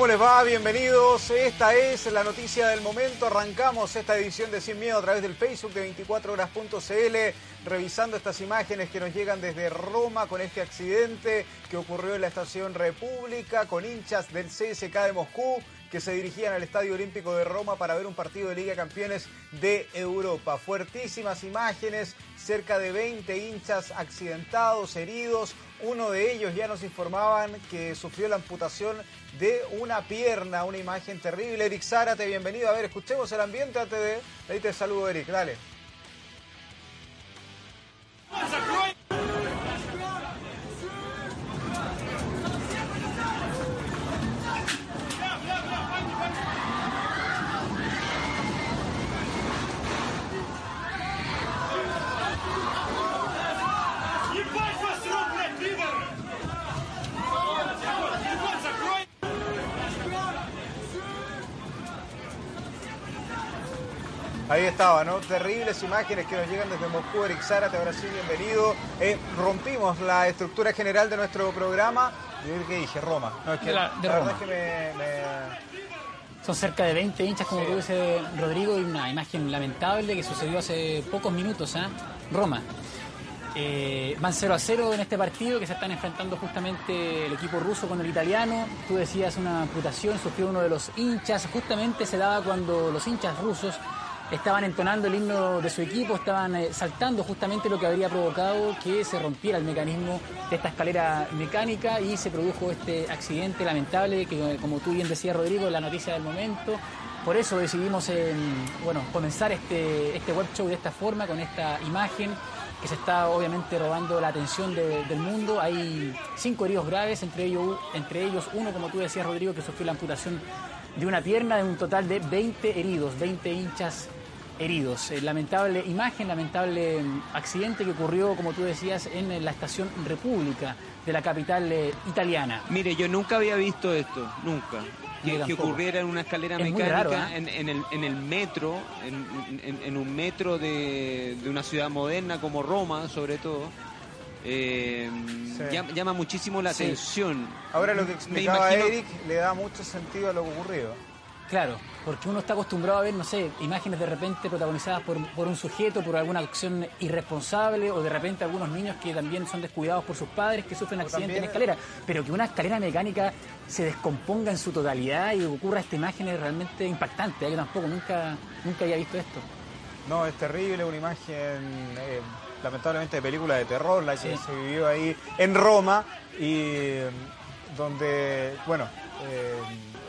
¿Cómo les va? Bienvenidos. Esta es la noticia del momento. Arrancamos esta edición de Sin Miedo a través del Facebook de 24horas.cl, revisando estas imágenes que nos llegan desde Roma con este accidente que ocurrió en la estación República con hinchas del CSK de Moscú que se dirigían al Estadio Olímpico de Roma para ver un partido de Liga Campeones de Europa. Fuertísimas imágenes, cerca de 20 hinchas accidentados, heridos. Uno de ellos ya nos informaban que sufrió la amputación de una pierna, una imagen terrible. Eric Zárate, bienvenido. A ver, escuchemos el ambiente antes de... Ahí te saludo, Eric, dale. Ahí estaba, ¿no? Terribles imágenes que nos llegan desde Moscú. Eric Zárate, ahora sí, bienvenido. Eh, rompimos la estructura general de nuestro programa. Yo que dije Roma. No, es que De la- de la Roma. verdad es que me- me, Son cerca de 20 hinchas, como Sí. tú dices, Rodrigo, y una imagen lamentable que sucedió hace pocos minutos, ¿ah? Roma. Eh, van 0 a 0 en este partido que se están enfrentando justamente el equipo ruso con el italiano. Tú decías una amputación, sufrió uno de los hinchas. Justamente se daba cuando los hinchas rusos estaban entonando el himno de su equipo, estaban eh, saltando justamente lo que habría provocado que se rompiera el mecanismo de esta escalera mecánica y se produjo este accidente lamentable que, como tú bien decías, Rodrigo, la noticia del momento. Por eso decidimos eh, bueno, comenzar este, este web show de esta forma, con esta imagen que se está obviamente robando la atención de- del mundo. Hay cinco heridos graves, entre ellos, entre ellos uno, como tú decías, Rodrigo, que sufrió la amputación de una pierna, de un total de 20 heridos, 20 hinchas heridos. Eh, lamentable imagen, lamentable mm, accidente que ocurrió, como tú decías, en eh, la estación República de la capital eh, italiana. Mire, yo nunca había visto esto, nunca. Que, que ocurriera en una escalera Es mecánica, raro, ¿eh? en, en el, en el metro, en, en- en un metro de, de una ciudad moderna como Roma, sobre todo. Eh, Sí. llama, llama muchísimo la Sí. atención. ahora lo que Me explicaba imagino- Eric le da mucho sentido a lo ocurrido. Claro, porque uno está acostumbrado a ver, no sé, imágenes de repente protagonizadas por, por un sujeto, por alguna acción irresponsable, o de repente algunos niños que también son descuidados por sus padres, que sufren accidentes en también- escalera. Pero que una escalera mecánica se descomponga en su totalidad y ocurra esta imagen es realmente impactante. ¿eh? Yo tampoco nunca, nunca había visto esto. No, es terrible, una imagen eh, lamentablemente de película de terror, la que Sí. se vivió ahí en Roma y eh, donde, bueno, eh,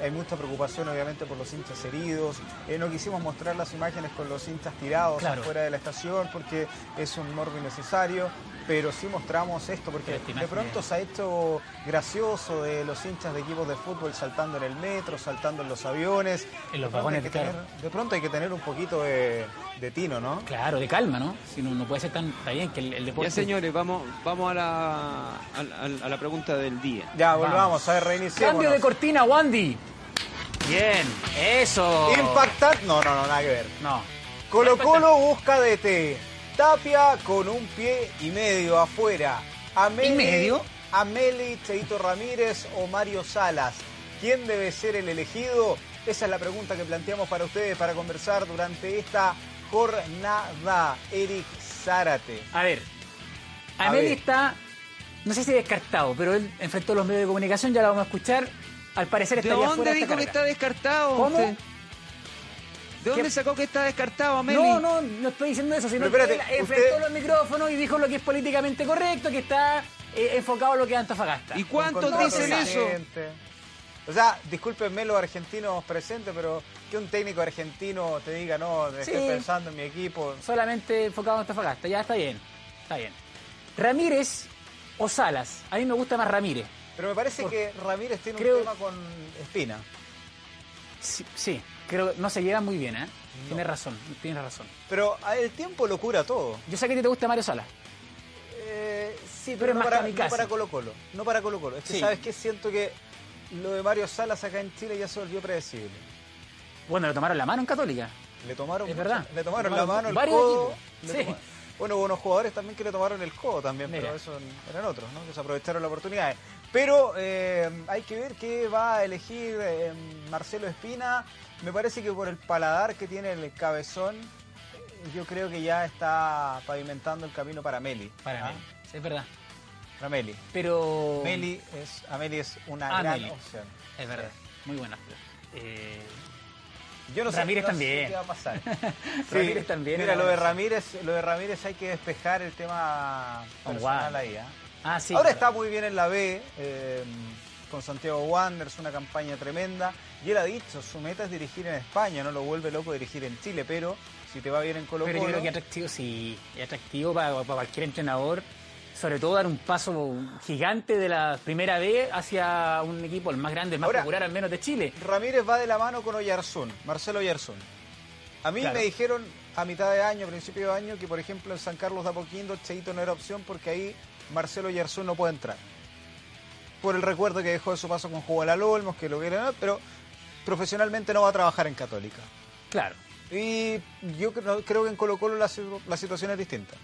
hay mucha preocupación obviamente por los hinchas heridos. Eh, no quisimos mostrar las imágenes con los hinchas tirados Claro. afuera de la estación porque es un morbo innecesario, pero sí mostramos esto porque de pronto es- se ha hecho gracioso de los hinchas de equipos de fútbol saltando en el metro, saltando en los aviones. En los vagones, claro. tener- de pronto hay que tener un poquito de, de tino, ¿no? Claro, de calma, ¿no? Si no, no puede ser tan está bien que el, el deporte... Ya señores, vamos, vamos a, la, a, a- a la pregunta del día. Ya, Vamos. volvamos, a ver. Cambio de cortina, Wandy. Bien, eso. Impactante. No, no, no, nada que ver. No. Colo Colo busca DT. Tapia con un pie y medio afuera. Ameli, ¿Y medio? Ameli, Cheito Ramírez o Mario Salas. ¿Quién debe ser el elegido? Esa es la pregunta que planteamos para ustedes para conversar durante esta jornada. Eric Zárate. A ver, Ameli está, no sé si descartado, pero él enfrentó los medios de comunicación, ya lo vamos a escuchar. Al parecer ¿De estaría dónde fuera de dijo esta que está descartado ¿Cómo? usted? ¿De dónde sacó que está descartado, Ameli? No, no, no estoy diciendo eso, sino que usted- enfrentó los micrófonos y dijo lo que es políticamente correcto, que está eh, enfocado en lo que es Antofagasta. ¿Y cuántos dicen eso? O sea, discúlpenme los argentinos presentes, pero que un técnico argentino te diga, no, estoy Sí. pensando en mi equipo. Solamente enfocado en Antofagasta, ya está bien, está bien. Ramírez o Salas, a mí me gusta más Ramírez. Pero me parece Por- que Ramírez tiene creo- un tema con Espina. Sí, sí, creo que no se llevan muy bien, ¿eh? Tienes razón, tienes razón. Pero el tiempo lo cura todo. Yo sé que a ti te gusta Mario Salas. Eh, sí, Pero pero no más para, no para Colo Colo. No para Colo Colo. Es que, Sí. ¿sabes qué? Siento que lo de Mario Salas acá en Chile ya se volvió predecible. Bueno, le tomaron la mano en Católica. Le tomaron, Es verdad. Le tomaron Le la mano, el codo. Sí. Bueno, hubo unos jugadores también que le tomaron el codo también, pero eso eran otros, ¿no? Que se aprovecharon la oportunidad. Pero eh, hay que ver qué va a elegir eh, Marcelo Espina. Me parece que por el paladar que tiene el cabezón, yo creo que ya está pavimentando el camino para Meli. Para ¿ah? mí. Sí, es verdad. Para Meli. Pero. Meli es, Ameli es una Ah, gran Meli. opción. Es verdad. Muy buena. Eh, Yo no sé, Ramírez sé también. qué va a pasar. Ramírez también Mira, lo de Ramírez, lo de Ramírez hay que despejar el tema Con personal ahí. ¿ah? ah, sí. Ahora claro. está muy bien en la B, eh, con Santiago Wanderers, una campaña tremenda. Y él ha dicho, su meta es dirigir en España, no lo vuelve loco dirigir en Chile, pero si te va bien en Colo Pero yo creo que atractivo, sí, es atractivo para, para cualquier entrenador, sobre todo dar un paso gigante de la primera B hacia un equipo el más grande, el más Ahora- popular al menos de Chile. Ramírez va de la mano con Oyarzún, Marcelo Oyarzún. A mí Claro. me dijeron a mitad de año, principio de año, que por ejemplo en San Carlos de Apoquindo Cheito no era opción porque ahí Marcelo Oyarzún no puede entrar. Por el recuerdo que dejó de su paso con Juan Olmos, que lo vieron, pero profesionalmente no va a trabajar en Católica. Claro. Y yo cre- creo que en Colo Colo la situación es distinta.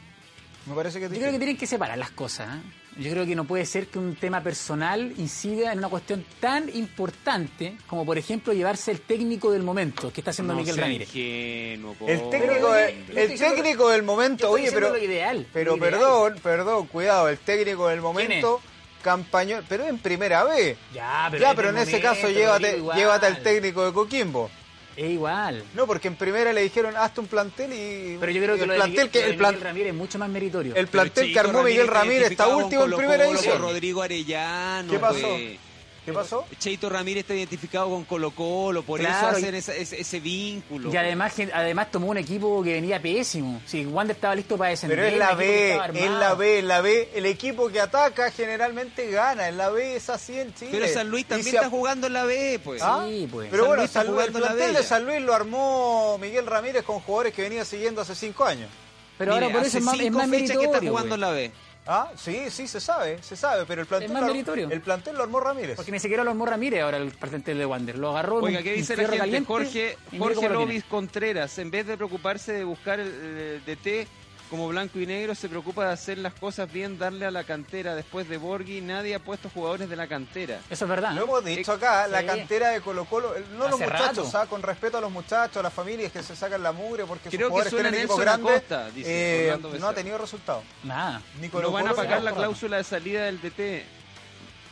Me parece que es Yo creo que tienen que separar las cosas. ¿eh? Yo creo que no puede ser que un tema personal incida en una cuestión tan importante como, por ejemplo, llevarse el técnico del momento, que está haciendo No Miguel Ramírez. ingenuo, El técnico, Pero, de- yo estoy el diciendo- técnico del momento, oye, pero, lo ideal, pero lo ideal. perdón, perdón, cuidado, el técnico del momento, campañón, pero en primera vez. Ya, pero, ya, pero del en ese caso llévate, igual. llévate al técnico de Coquimbo. Es igual. No, porque en primera le dijeron, hazte un plantel y Pero yo creo que el lo de plantel Miguel, que el, plan- Miguel Ramírez es mucho más meritorio. el plantel que armó Miguel Ramírez está último en primera con Rodrigo Arellano. ¿Qué pasó? pues. ¿Qué pasó? Cheito Ramírez está identificado con Colo Colo, por Claro, eso hacen ese, ese vínculo. Y además, además tomó un equipo que venía pésimo. Sí, Wander estaba listo para descender. Pero es la B, es la B, en la B. El equipo que ataca generalmente gana. En la B es así en Chile. Pero San Luis también se está jugando en la B, pues. ¿Ah? Sí, pues. Pero San bueno, Luis está San Luis- el plantel de. San Luis lo armó Miguel Ramírez con jugadores que venía siguiendo hace cinco años. Pero ahora por eso es más, es más fechas que meritorio. está jugando güey. en la B. Ah, sí, sí, se sabe, se sabe, pero el plantel, Es más lo, ar- meritorio. el plantel lo armó Ramírez. Porque ni siquiera lo armó Ramírez ahora el plantel de Wander. Lo agarró Oiga, ¿qué dice la gente? caliente Jorge, Jorge Lobis. Contreras, en vez de preocuparse de buscar el, el DT como blanco y negro, se preocupa de hacer las cosas bien, darle a la cantera. Después de Borghi, nadie ha puesto jugadores de la cantera. Eso es verdad. Lo ¿no? hemos dicho acá, la Sí. cantera de Colo Colo, no los muchachos, ah, con respeto a los muchachos, a las familias que se sacan la mugre porque sus Creo que jugadores suena tienen equipos Nelson grandes, Acosta, dice eh, no ha tenido resultados. Nada. Ni No Colo van a pagar la cláusula de salida del DT.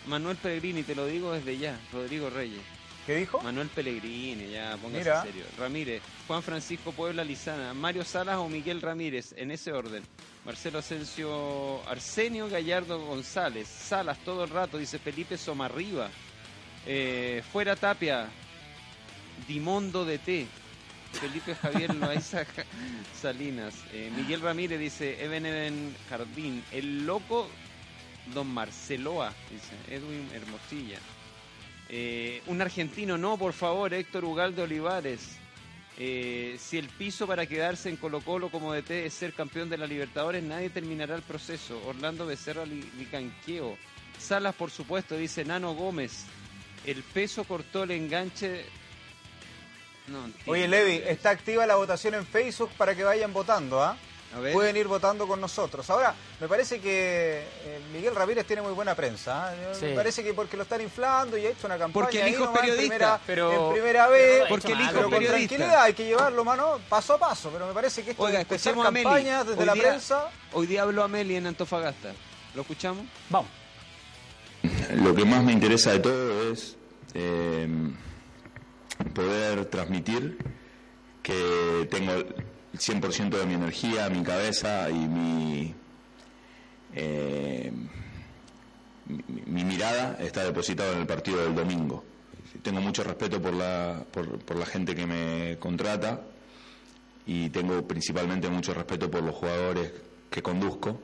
Manuel Pellegrini, te lo digo desde ya. Rodrigo Reyes. ¿Qué dijo? Manuel Pellegrini, ya, póngase Mira. serio. Ramírez, Juan Francisco Puebla Lizana, Mario Salas o Miguel Ramírez, en ese orden. Marcelo Asensio, Arsenio Gallardo González, Salas todo el rato, dice Felipe Somarriba. Eh, fuera Tapia, Dimondo de T. Felipe Javier Loaiza Salinas. Eh, Miguel Ramírez dice Eben Eben Jardín. El loco Don Marceloa, dice Edwin Hermosilla. Eh, un argentino, no, por favor, Héctor Ugalde Olivares. Eh, si el piso para quedarse en Colo Colo como DT es ser campeón de la Libertadores, nadie terminará el proceso. Orlando Becerra Li- Licanqueo. Salas, por supuesto, dice Nano Gómez. El peso cortó el enganche. No. Oye, Levi, está activa la votación en Facebook para que vayan votando, ¿ah? Pueden ir votando con nosotros. Ahora, me parece que eh, Miguel Ramírez tiene muy buena prensa. Sí. Me parece que porque lo están inflando y ha hecho una campaña Porque el hijo es nomás en periodista, primera, pero- en primera pero vez, ha Porque el hijo pero es con periodista. tranquilidad hay que llevarlo, mano, paso a paso. Pero me parece que esto Oiga, de escuchemos a Meli. campañas desde Hoy la día- prensa... Hoy día habló a Meli en Antofagasta. ¿Lo escuchamos? Vamos. Lo que más me interesa de todo es eh, poder transmitir que tengo 100% de mi energía, mi cabeza y mi, eh, mi, mi mirada está depositada en el partido del domingo. tengo mucho respeto por la, por, por la gente que me contrata y tengo principalmente mucho respeto por los jugadores que conduzco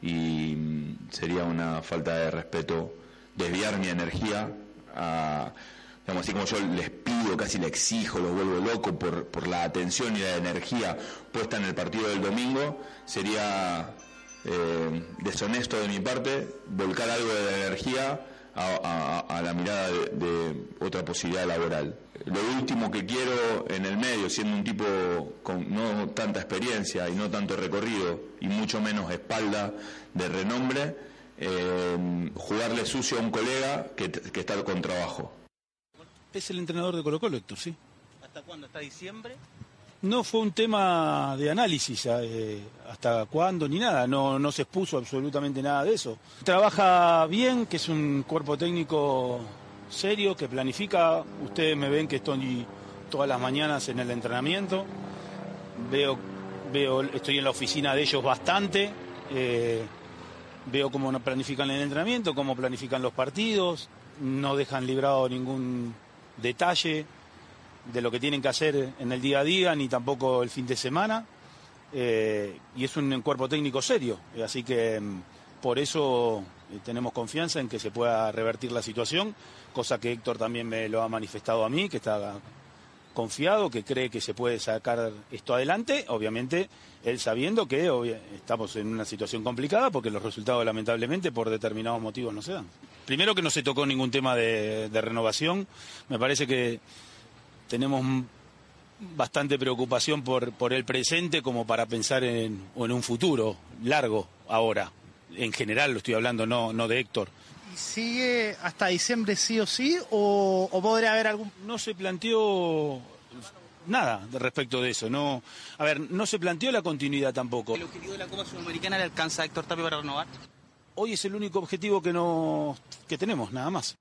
y mm, sería una falta de respeto desviar mi energía a, digamos así como yo les casi le exijo, los vuelvo loco por, por la atención y la energía puesta en el partido del domingo, sería eh, deshonesto de mi parte volcar algo de la energía a, a- la mirada de, de otra posibilidad laboral. Lo último que quiero en el medio, siendo un tipo con no tanta experiencia y no tanto recorrido y mucho menos espalda de renombre, eh, jugarle sucio a un colega que, que está con trabajo. Es el entrenador de Colo Colo, Héctor, sí. ¿Hasta cuándo? ¿Hasta diciembre? No fue un tema de análisis eh, hasta cuándo ni nada, no, no se expuso absolutamente nada de eso. Trabaja bien, que es un cuerpo técnico serio, que planifica. Ustedes me ven que estoy todas las mañanas en el entrenamiento. Veo, veo, estoy en la oficina de ellos bastante. eh, veo cómo planifican el entrenamiento, cómo planifican los partidos. No dejan librado ningún detalle de lo que tienen que hacer en el día a día, ni tampoco el fin de semana. Eh, y es un cuerpo técnico serio, eh, así que mm, por eso eh, tenemos confianza en que se pueda revertir la situación, cosa que Héctor también me lo ha manifestado a mí, que está confiado, que cree que se puede sacar esto adelante, obviamente él sabiendo que estamos en una situación complicada porque los resultados lamentablemente por determinados motivos no se dan. Primero que no se tocó ningún tema de, de renovación, me parece que tenemos bastante preocupación por, por el presente como para pensar en, un futuro largo ahora. En general lo estoy hablando, no, no de Héctor. ¿Y sigue hasta diciembre sí o sí? ¿O, o podría haber algún.? No se planteó nada de respecto de eso. No, a ver, no se planteó la continuidad tampoco. ¿El objetivo de la Copa Sudamericana le alcanza a Héctor Tapia para renovar? Hoy es el único objetivo que, no, que tenemos, nada más.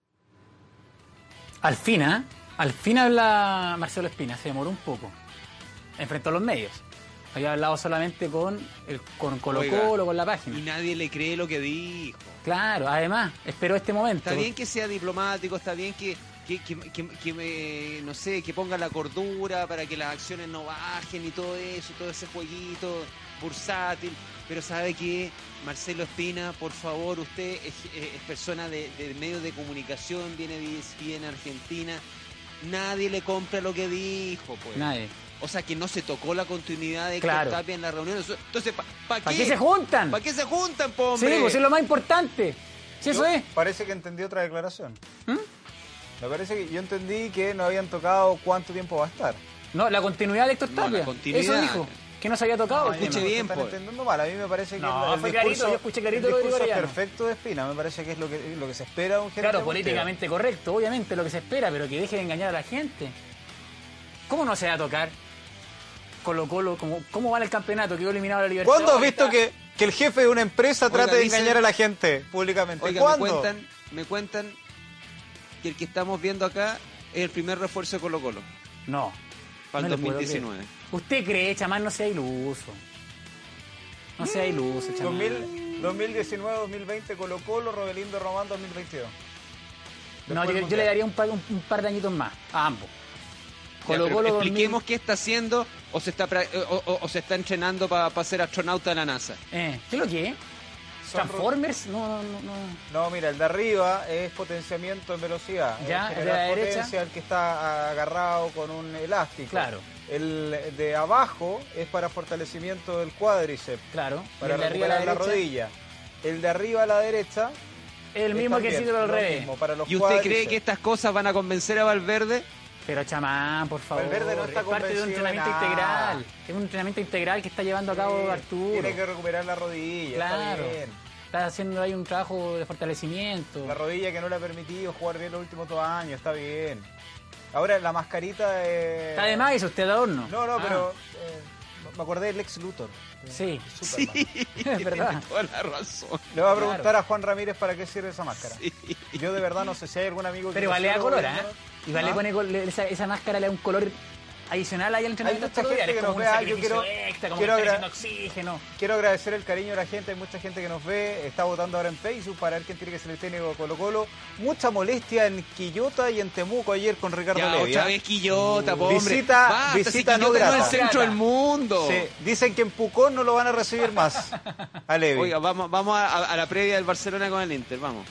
Al fin, ¿ah? Al fin habla Marcelo Espina, se demoró un poco. Enfrentó a los medios. Había hablado solamente con el con Colo Colo, con la página. Y nadie le cree lo que dijo. Claro, además, esperó este momento. Está bien que sea diplomático, está bien que, que, que, que- que me- no sé, que ponga la cordura para que las acciones no bajen y todo eso, todo ese jueguito bursátil. Pero sabe que Marcelo Espina, por favor, usted es, es persona de, de medios de comunicación, viene de ESPN Argentina. Nadie le compra lo que dijo, pues. Nadie. O sea, que no se tocó la continuidad de Claro. Tapia en la reunión. Entonces, ¿para ¿Para qué se juntan? ¿Para qué se juntan, po, Sí, hombre? pues es lo más importante. Sí, eso Yo es. Parece que entendí otra declaración. ¿Mm? Me parece que yo entendí que no habían tocado cuánto tiempo va a estar. No, la continuidad de Héctor No, Tapia. Eso dijo. Que no se había tocado. No, escuche no, bien, están entendiendo mal. A mí me parece que No, el, fue el clarito, discurso, yo escuché clarito el lo discurso es Arellano. perfecto de Espina. Me parece que es lo que, lo que se espera de un gerente Claro, políticamente correcto, obviamente, lo que se espera, pero que deje de engañar a la gente. ¿Cómo no se va a tocar? Colo Colo, ¿cómo, cómo va el campeonato? Quedó eliminado la libertad. ¿Cuándo has visto que, que el jefe de una empresa Oiga, trate de dicen- engañar a la gente públicamente? Oiga, me ¿Cuándo? cuentan, me cuentan que el que estamos viendo acá es el primer refuerzo de Colo Colo No. para el le puedo 2019. creer. ¿Usted cree, chamán? No sea iluso. No sea iluso, chamán. 2000 2019-2020 Colo Colo, Robelindo Román 2022. No, yo, le daría un par, un, un par de añitos más a ambos. Colo Colo expliquemos 2000 qué está haciendo o se está pra- o, o- o se está entrenando para ser astronauta de la NASA. Eh, ¿Qué es lo que es? Son ¿Transformers? No, no, no. no. No, mira, el de arriba es potenciamiento en velocidad. Ya, es el de la generar derecha. potencia, el que está agarrado con un elástico. Claro. El de abajo es para fortalecimiento del cuádriceps, Claro. para de la, recuperar la, rodilla. El de arriba a la derecha El mismo ejercicio pero al revés. mismo, para los ¿Y usted cree que estas cosas van a convencer a Valverde? Pero chamán, por favor. Valverde no está es parte de un entrenamiento nada. integral. Es un entrenamiento integral que está llevando a cabo Sí, Arturo. Tiene que recuperar la rodilla, Claro. está bien. Está haciendo ahí un trabajo de fortalecimiento. La rodilla que no le ha permitido jugar bien los últimos dos años, está bien. Ahora la mascarita de... Está de más eso, usted adorno. No, no, Ah, pero eh, me acordé del ex Luthor. Sí, Superman. es verdad. Tiene toda la razón. Le voy a Claro. preguntar a Juan Ramírez para qué sirve esa máscara. Yo de verdad no sé si hay algún amigo que... Pero lo igual le da sepa, color, pero ¿ah? no- Igual le ¿Ah? pone col- le- esa, esa máscara le da un color adicional ahí al entrenamiento mucha todos los gente que nos ve, ah, yo quiero- extra, como quiero agra- oxígeno. Quiero agradecer el cariño de la gente, hay mucha gente que nos ve, está votando ahora en Facebook para ver quién tiene que ser el técnico de Colo Colo. Mucha molestia en Quillota y en Temuco ayer con Ricardo Ya, otra. Visita- Basta, si visita no no es el centro del mundo. Sí, dicen que en Pucón no lo van a recibir más a. Oiga, vamos, vamos a, a la previa del Barcelona con el Inter, vamos.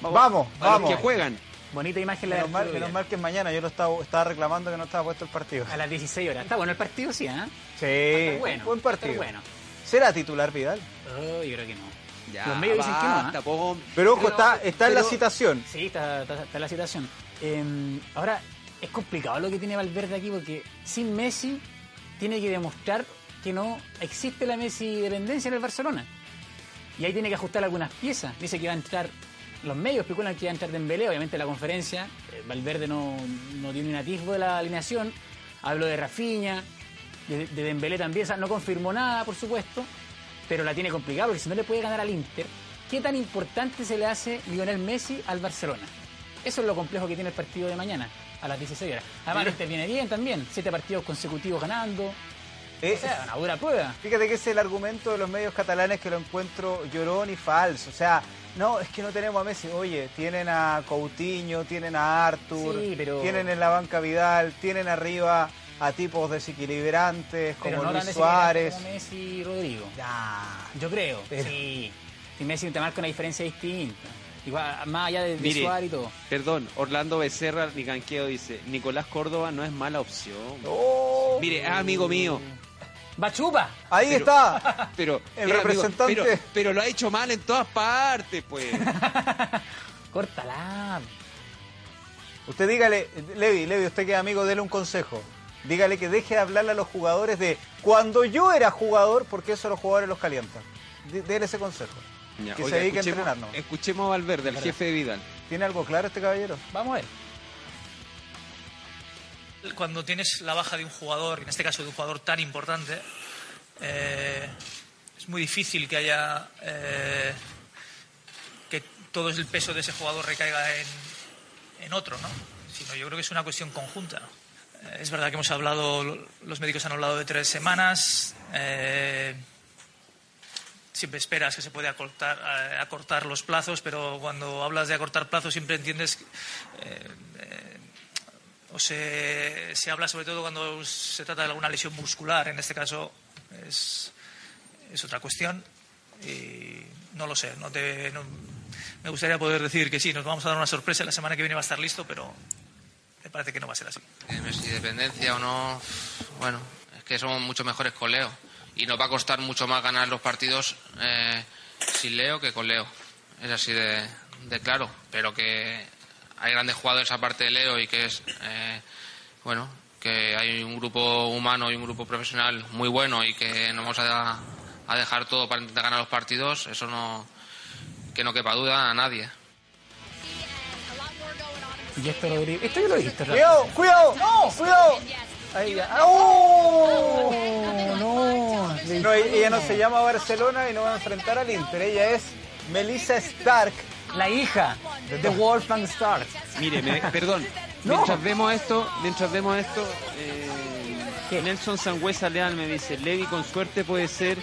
Vamos, a los vamos. que juegan. Bonita imagen la de menos, mal, Arturo menos mal que es mañana, yo lo estaba, estaba reclamando que no estaba puesto el partido. A las 16 horas. Está bueno el partido, sí, ¿ah? Sí, Está bueno. buen partido. bueno. ¿Será titular Vidal? Oh, yo creo que no. Ya, Los medios dicen que no, po, hombre. Pero ojo, Pero- está, está en la citación. Sí, está, está, está la situación. Eh, ahora, es complicado lo que tiene Valverde aquí porque sin Messi tiene que demostrar que no existe la Messi dependencia en el Barcelona. Y ahí tiene que ajustar algunas piezas. Dice que va a entrar, los medios especulan que va a entrar Dembélé, obviamente la conferencia. eh, Valverde no, no tiene un atisbo de la alineación. Hablo de Rafinha, de, de Dembélé también. O sea, no confirmó nada, por supuesto, pero la tiene complicada porque si no le puede ganar al Inter, ¿qué tan importante se le hace Lionel Messi al Barcelona? Eso es lo complejo que tiene el partido de mañana, a las 16 horas. Además, el Inter viene bien también, siete partidos consecutivos ganando. Eh, O sea, una dura prueba. Fíjate que ese es el argumento de los medios catalanes que lo encuentro llorón y falso. O sea, no, es que no tenemos a Messi. Oye, tienen a Coutinho, tienen a Arthur, Sí, pero- tienen en la banca Vidal, tienen arriba a tipos desequilibrantes Pero como no Luis Suárez. como Messi y Rodrigo. Ya. Yo creo, Pero- sí. Y Messi te marca una diferencia distinta. Igual, más allá de, de Mire. Suárez y todo. Perdón, Orlando Becerra Nicanqueo dice, Nicolás Córdoba no es mala opción. Oh. Mire, es amigo mío, ¡Bachupa! Ahí Pero- está. pero... El amigo- representante. pero, pero lo ha hecho mal en todas partes, pues. Córtala. Usted dígale, Levi, Levi, usted que es amigo, dele un consejo. Dígale que deje de hablarle a los jugadores de cuando yo era jugador, porque eso a los jugadores los calienta. D- Dele ese consejo. Ya, que oiga, se dedique a escuchemos- entrenar, ¿no? Escuchemos a Valverde, el jefe de Vidal. ¿Tiene algo claro este caballero? Vamos a ver. Cuando tienes la baja de un jugador, en este caso de un jugador tan importante, eh, es muy difícil que haya eh, que todo el peso de ese jugador recaiga en, en otro, ¿no? Sino yo creo que es una cuestión conjunta. Eh, es verdad que hemos hablado, los médicos han hablado de tres semanas. siempre esperas que se puede acortar, acortar los plazos, pero cuando hablas de acortar plazos siempre entiendes o se, se habla sobre todo cuando se trata de alguna lesión muscular, en este caso es, es otra cuestión y no lo sé, no te, no- me gustaría poder decir que sí, nos vamos a dar una sorpresa, la semana que viene va a estar listo, pero me parece que no va a ser así. Eh, Messi dependencia o no, bueno, es que somos mucho mejores con Leo. Y nos va a costar mucho más ganar los partidos eh, sin Leo que con Leo. Es así de, de claro. Pero que hay grandes jugadores aparte de Leo y que es, eh, bueno, que hay un grupo humano y un grupo profesional muy bueno y que no vamos a, a dejar todo para intentar ganar los partidos, eso no, que no quepa duda a nadie. Y esto yo lo visto. ¡Cuidado! ¡Cuidado! ¡No! ¡Cuidado! Ahí ya. ¡Oh! no, No, ella no se llama Barcelona y no va a enfrentar al Inter. Ella es Melissa Stark. La hija de Wolfgang Stark. Mire, me- perdón, No. mientras vemos esto, mientras vemos esto, eh. Nelson Sangüesa Leal me dice, Levi con suerte puede ser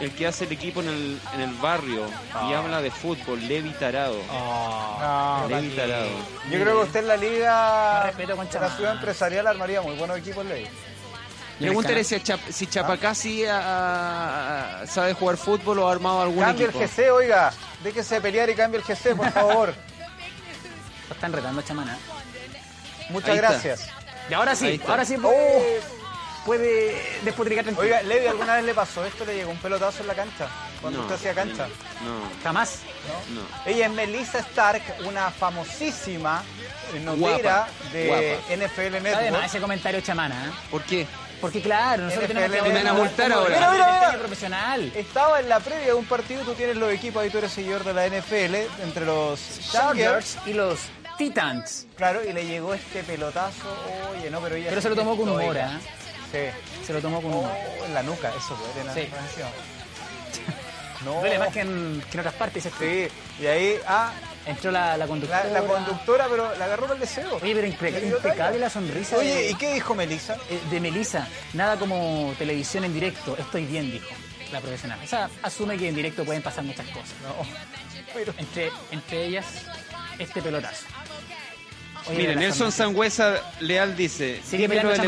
el que hace el equipo en el, en el barrio y habla de fútbol, Levi Tarado. No, Levi Tarado. Yo creo que usted en la liga con la ciudad empresarial armaría muy buenos equipos, Ley. Pregúntale si, a Chap- si Chapacasi ah, sabe jugar fútbol o ha armado algún Cambie el equipo. GC, oiga. Déjese de pelear y cambie el GC, por favor. Lo están retando a Chamana. Muchas Ahí está. gracias. Y ahora sí, ahora sí Oh. puede, puede despotricar tranquilo. Oiga, Levi, ¿alguna vez le pasó esto? ¿Le llegó un pelotazo en la cancha? Cuando No. usted hacía cancha. No, Jamás. no. Ella es Melissa Stark, una famosísima notera Guapa, de guapa. NFL Además, Network. ese comentario Chamana. ¿eh? ¿Por qué? Porque claro, nosotros NFL tenemos que me van a multar ahora. Mira, Mira, mira, profesional. Estaba en la previa de un partido, tú tienes los equipos, ahí tú eres seguidor de la NFL, entre los Chargers, y los Titans. claro, y le llegó este pelotazo, oye, no, pero ella... Pero se lo tomó con humor, ¿eh? Sí. Se lo tomó con humor. Oh, en la nuca, eso duele, ¿no? Sí. Encima. No. Duele más que en, que en otras partes. Este. Sí, y ahí, ah, Entró la, la conductora. la conductora, pero la agarró por el deseo. Oye, pero impecable la sonrisa. Oye, de- ¿y qué dijo Melissa? eh, de Melissa, nada como televisión en directo, estoy bien, dijo la profesional. O sea, asume que en directo pueden pasar muchas cosas. Pero- Entre, entre ellas, este pelotazo. Oye, Nelson. Sangüesa Leal dice, dime los,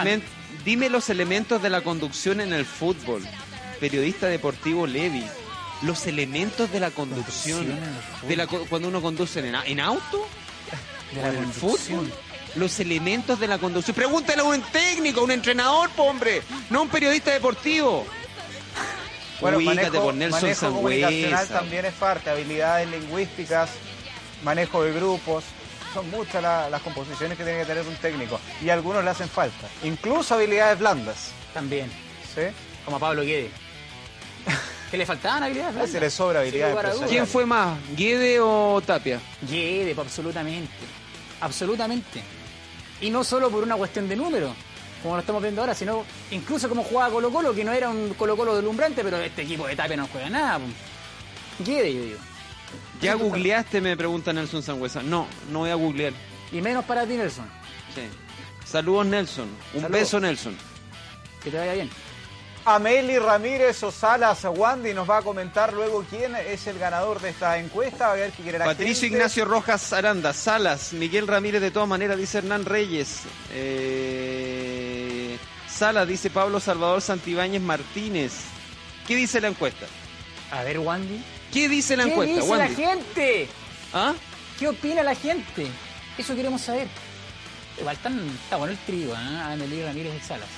dime los elementos de la conducción en el fútbol. Periodista deportivo Levi. Los elementos de la conducción. De la cuando uno conduce en, en auto De o la en fútbol. Los elementos de la conducción. Pregúntale a un técnico, a un entrenador, po, hombre. No a un periodista deportivo. Bueno, Ubícate manejo, por Nelson manejo comunicacional Sangüesa. también es parte, habilidades lingüísticas, manejo de grupos. Son muchas la- las composiciones que tiene que tener un técnico y a algunos le hacen falta. Incluso habilidades blandas. También, ¿sí? como a Pablo Guede. ¿Qué le faltaban habilidades? A ese le sobra habilidades. ¿Quién fue más, Guede o Tapia? Guede, pues, absolutamente. Absolutamente. Y no solo por una cuestión de número, como lo estamos viendo ahora, sino incluso como jugaba Colo Colo, que no era un Colo Colo deslumbrante, pero este equipo de Tapia no juega nada. pues. Guede, yo digo. ¿Ya googleaste? Me pregunta Nelson Sangüesa. No, no voy a googlear. Y menos para ti, Nelson. Sí. Saludos, Nelson. Un Saludos. beso, Nelson. Que te vaya bien. Ameli Ramírez o Salas Wandy nos va a comentar luego quién es el ganador de esta encuesta. A ver qué quiere la Patricio gente. Ignacio Rojas Aranda, Salas, Miguel Ramírez de todas maneras, dice Hernán Reyes. Eh, Salas, dice Pablo Salvador Santibáñez Martínez. ¿Qué dice la encuesta? A ver, Wandy. ¿Qué dice la ¿Qué encuesta, dice Wandy? la gente? ¿Ah? ¿Qué opina la gente? Eso queremos saber. Igual tan, está bueno el trío, ¿eh? Amelie Ramírez y Salas.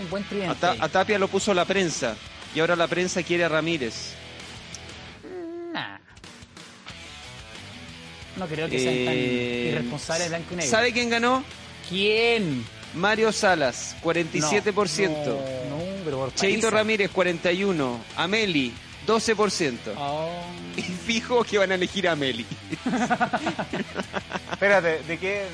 Un buen A. Ta- Tapia lo puso la prensa y ahora la prensa quiere a Ramírez. Nah. No creo que sean tan Eh, irresponsables blanco y negro. ¿Sabe quién ganó? quién? Mario Salas, 47%. No, no, pero por Cheito. Ramírez, 41%. Ameli, 12%. Oh. Y fijo que van a elegir a Ameli. Espérate, ¿de qué?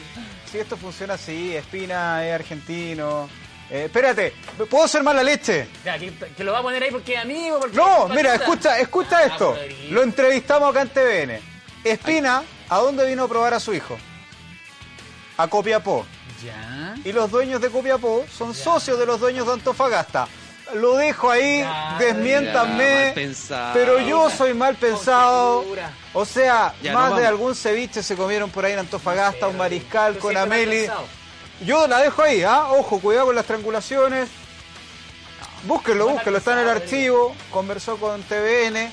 Si esto funciona así, Espina es argentino. Eh, espérate, ¿puedo ser mala leche? Ya, que, que lo va a poner ahí porque es amigo. Porque No, mira, escucha, escucha Ah, esto. Lo entrevistamos acá en TVN. Espina, ¿a dónde vino a probar a su hijo? A Copiapó. Ya. Y los dueños de Copiapó son socios de los dueños de Antofagasta. Lo dejo ahí, Ya, Ya, desmiéntanme. mal pensado. Pero yo soy mal pensado. figura. O sea, Ya, más de algún ceviche se comieron por ahí en Antofagasta, un mariscal con Ameli. pensado. Yo la dejo ahí, ¿ah? Ojo, cuidado con las triangulaciones. Búsquenlo, búsquenlo, está en el archivo. Conversó con TVN.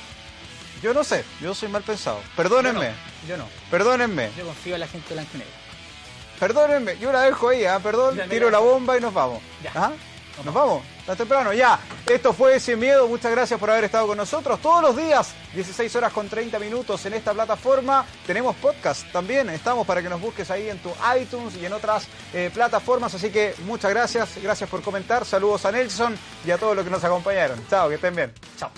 Yo no sé, yo soy mal pensado. Perdónenme, Yo no. perdónenme, Yo confío en la gente blanco y negro. perdónenme. Yo la dejo ahí, ¿ah? Perdón, tiro la bomba y nos vamos. Ya. ¿Ah? Nos vamos. Está temprano, ya. Esto fue Sin Miedo. Muchas gracias por haber estado con nosotros. Todos los días, 16 horas con 30 minutos en esta plataforma. Tenemos podcast también. Estamos para que nos busques ahí en tu iTunes y en otras eh, plataformas. Así que muchas gracias. Gracias por comentar. Saludos a Nelson y a todos los que nos acompañaron. Chao, que estén bien. Chao.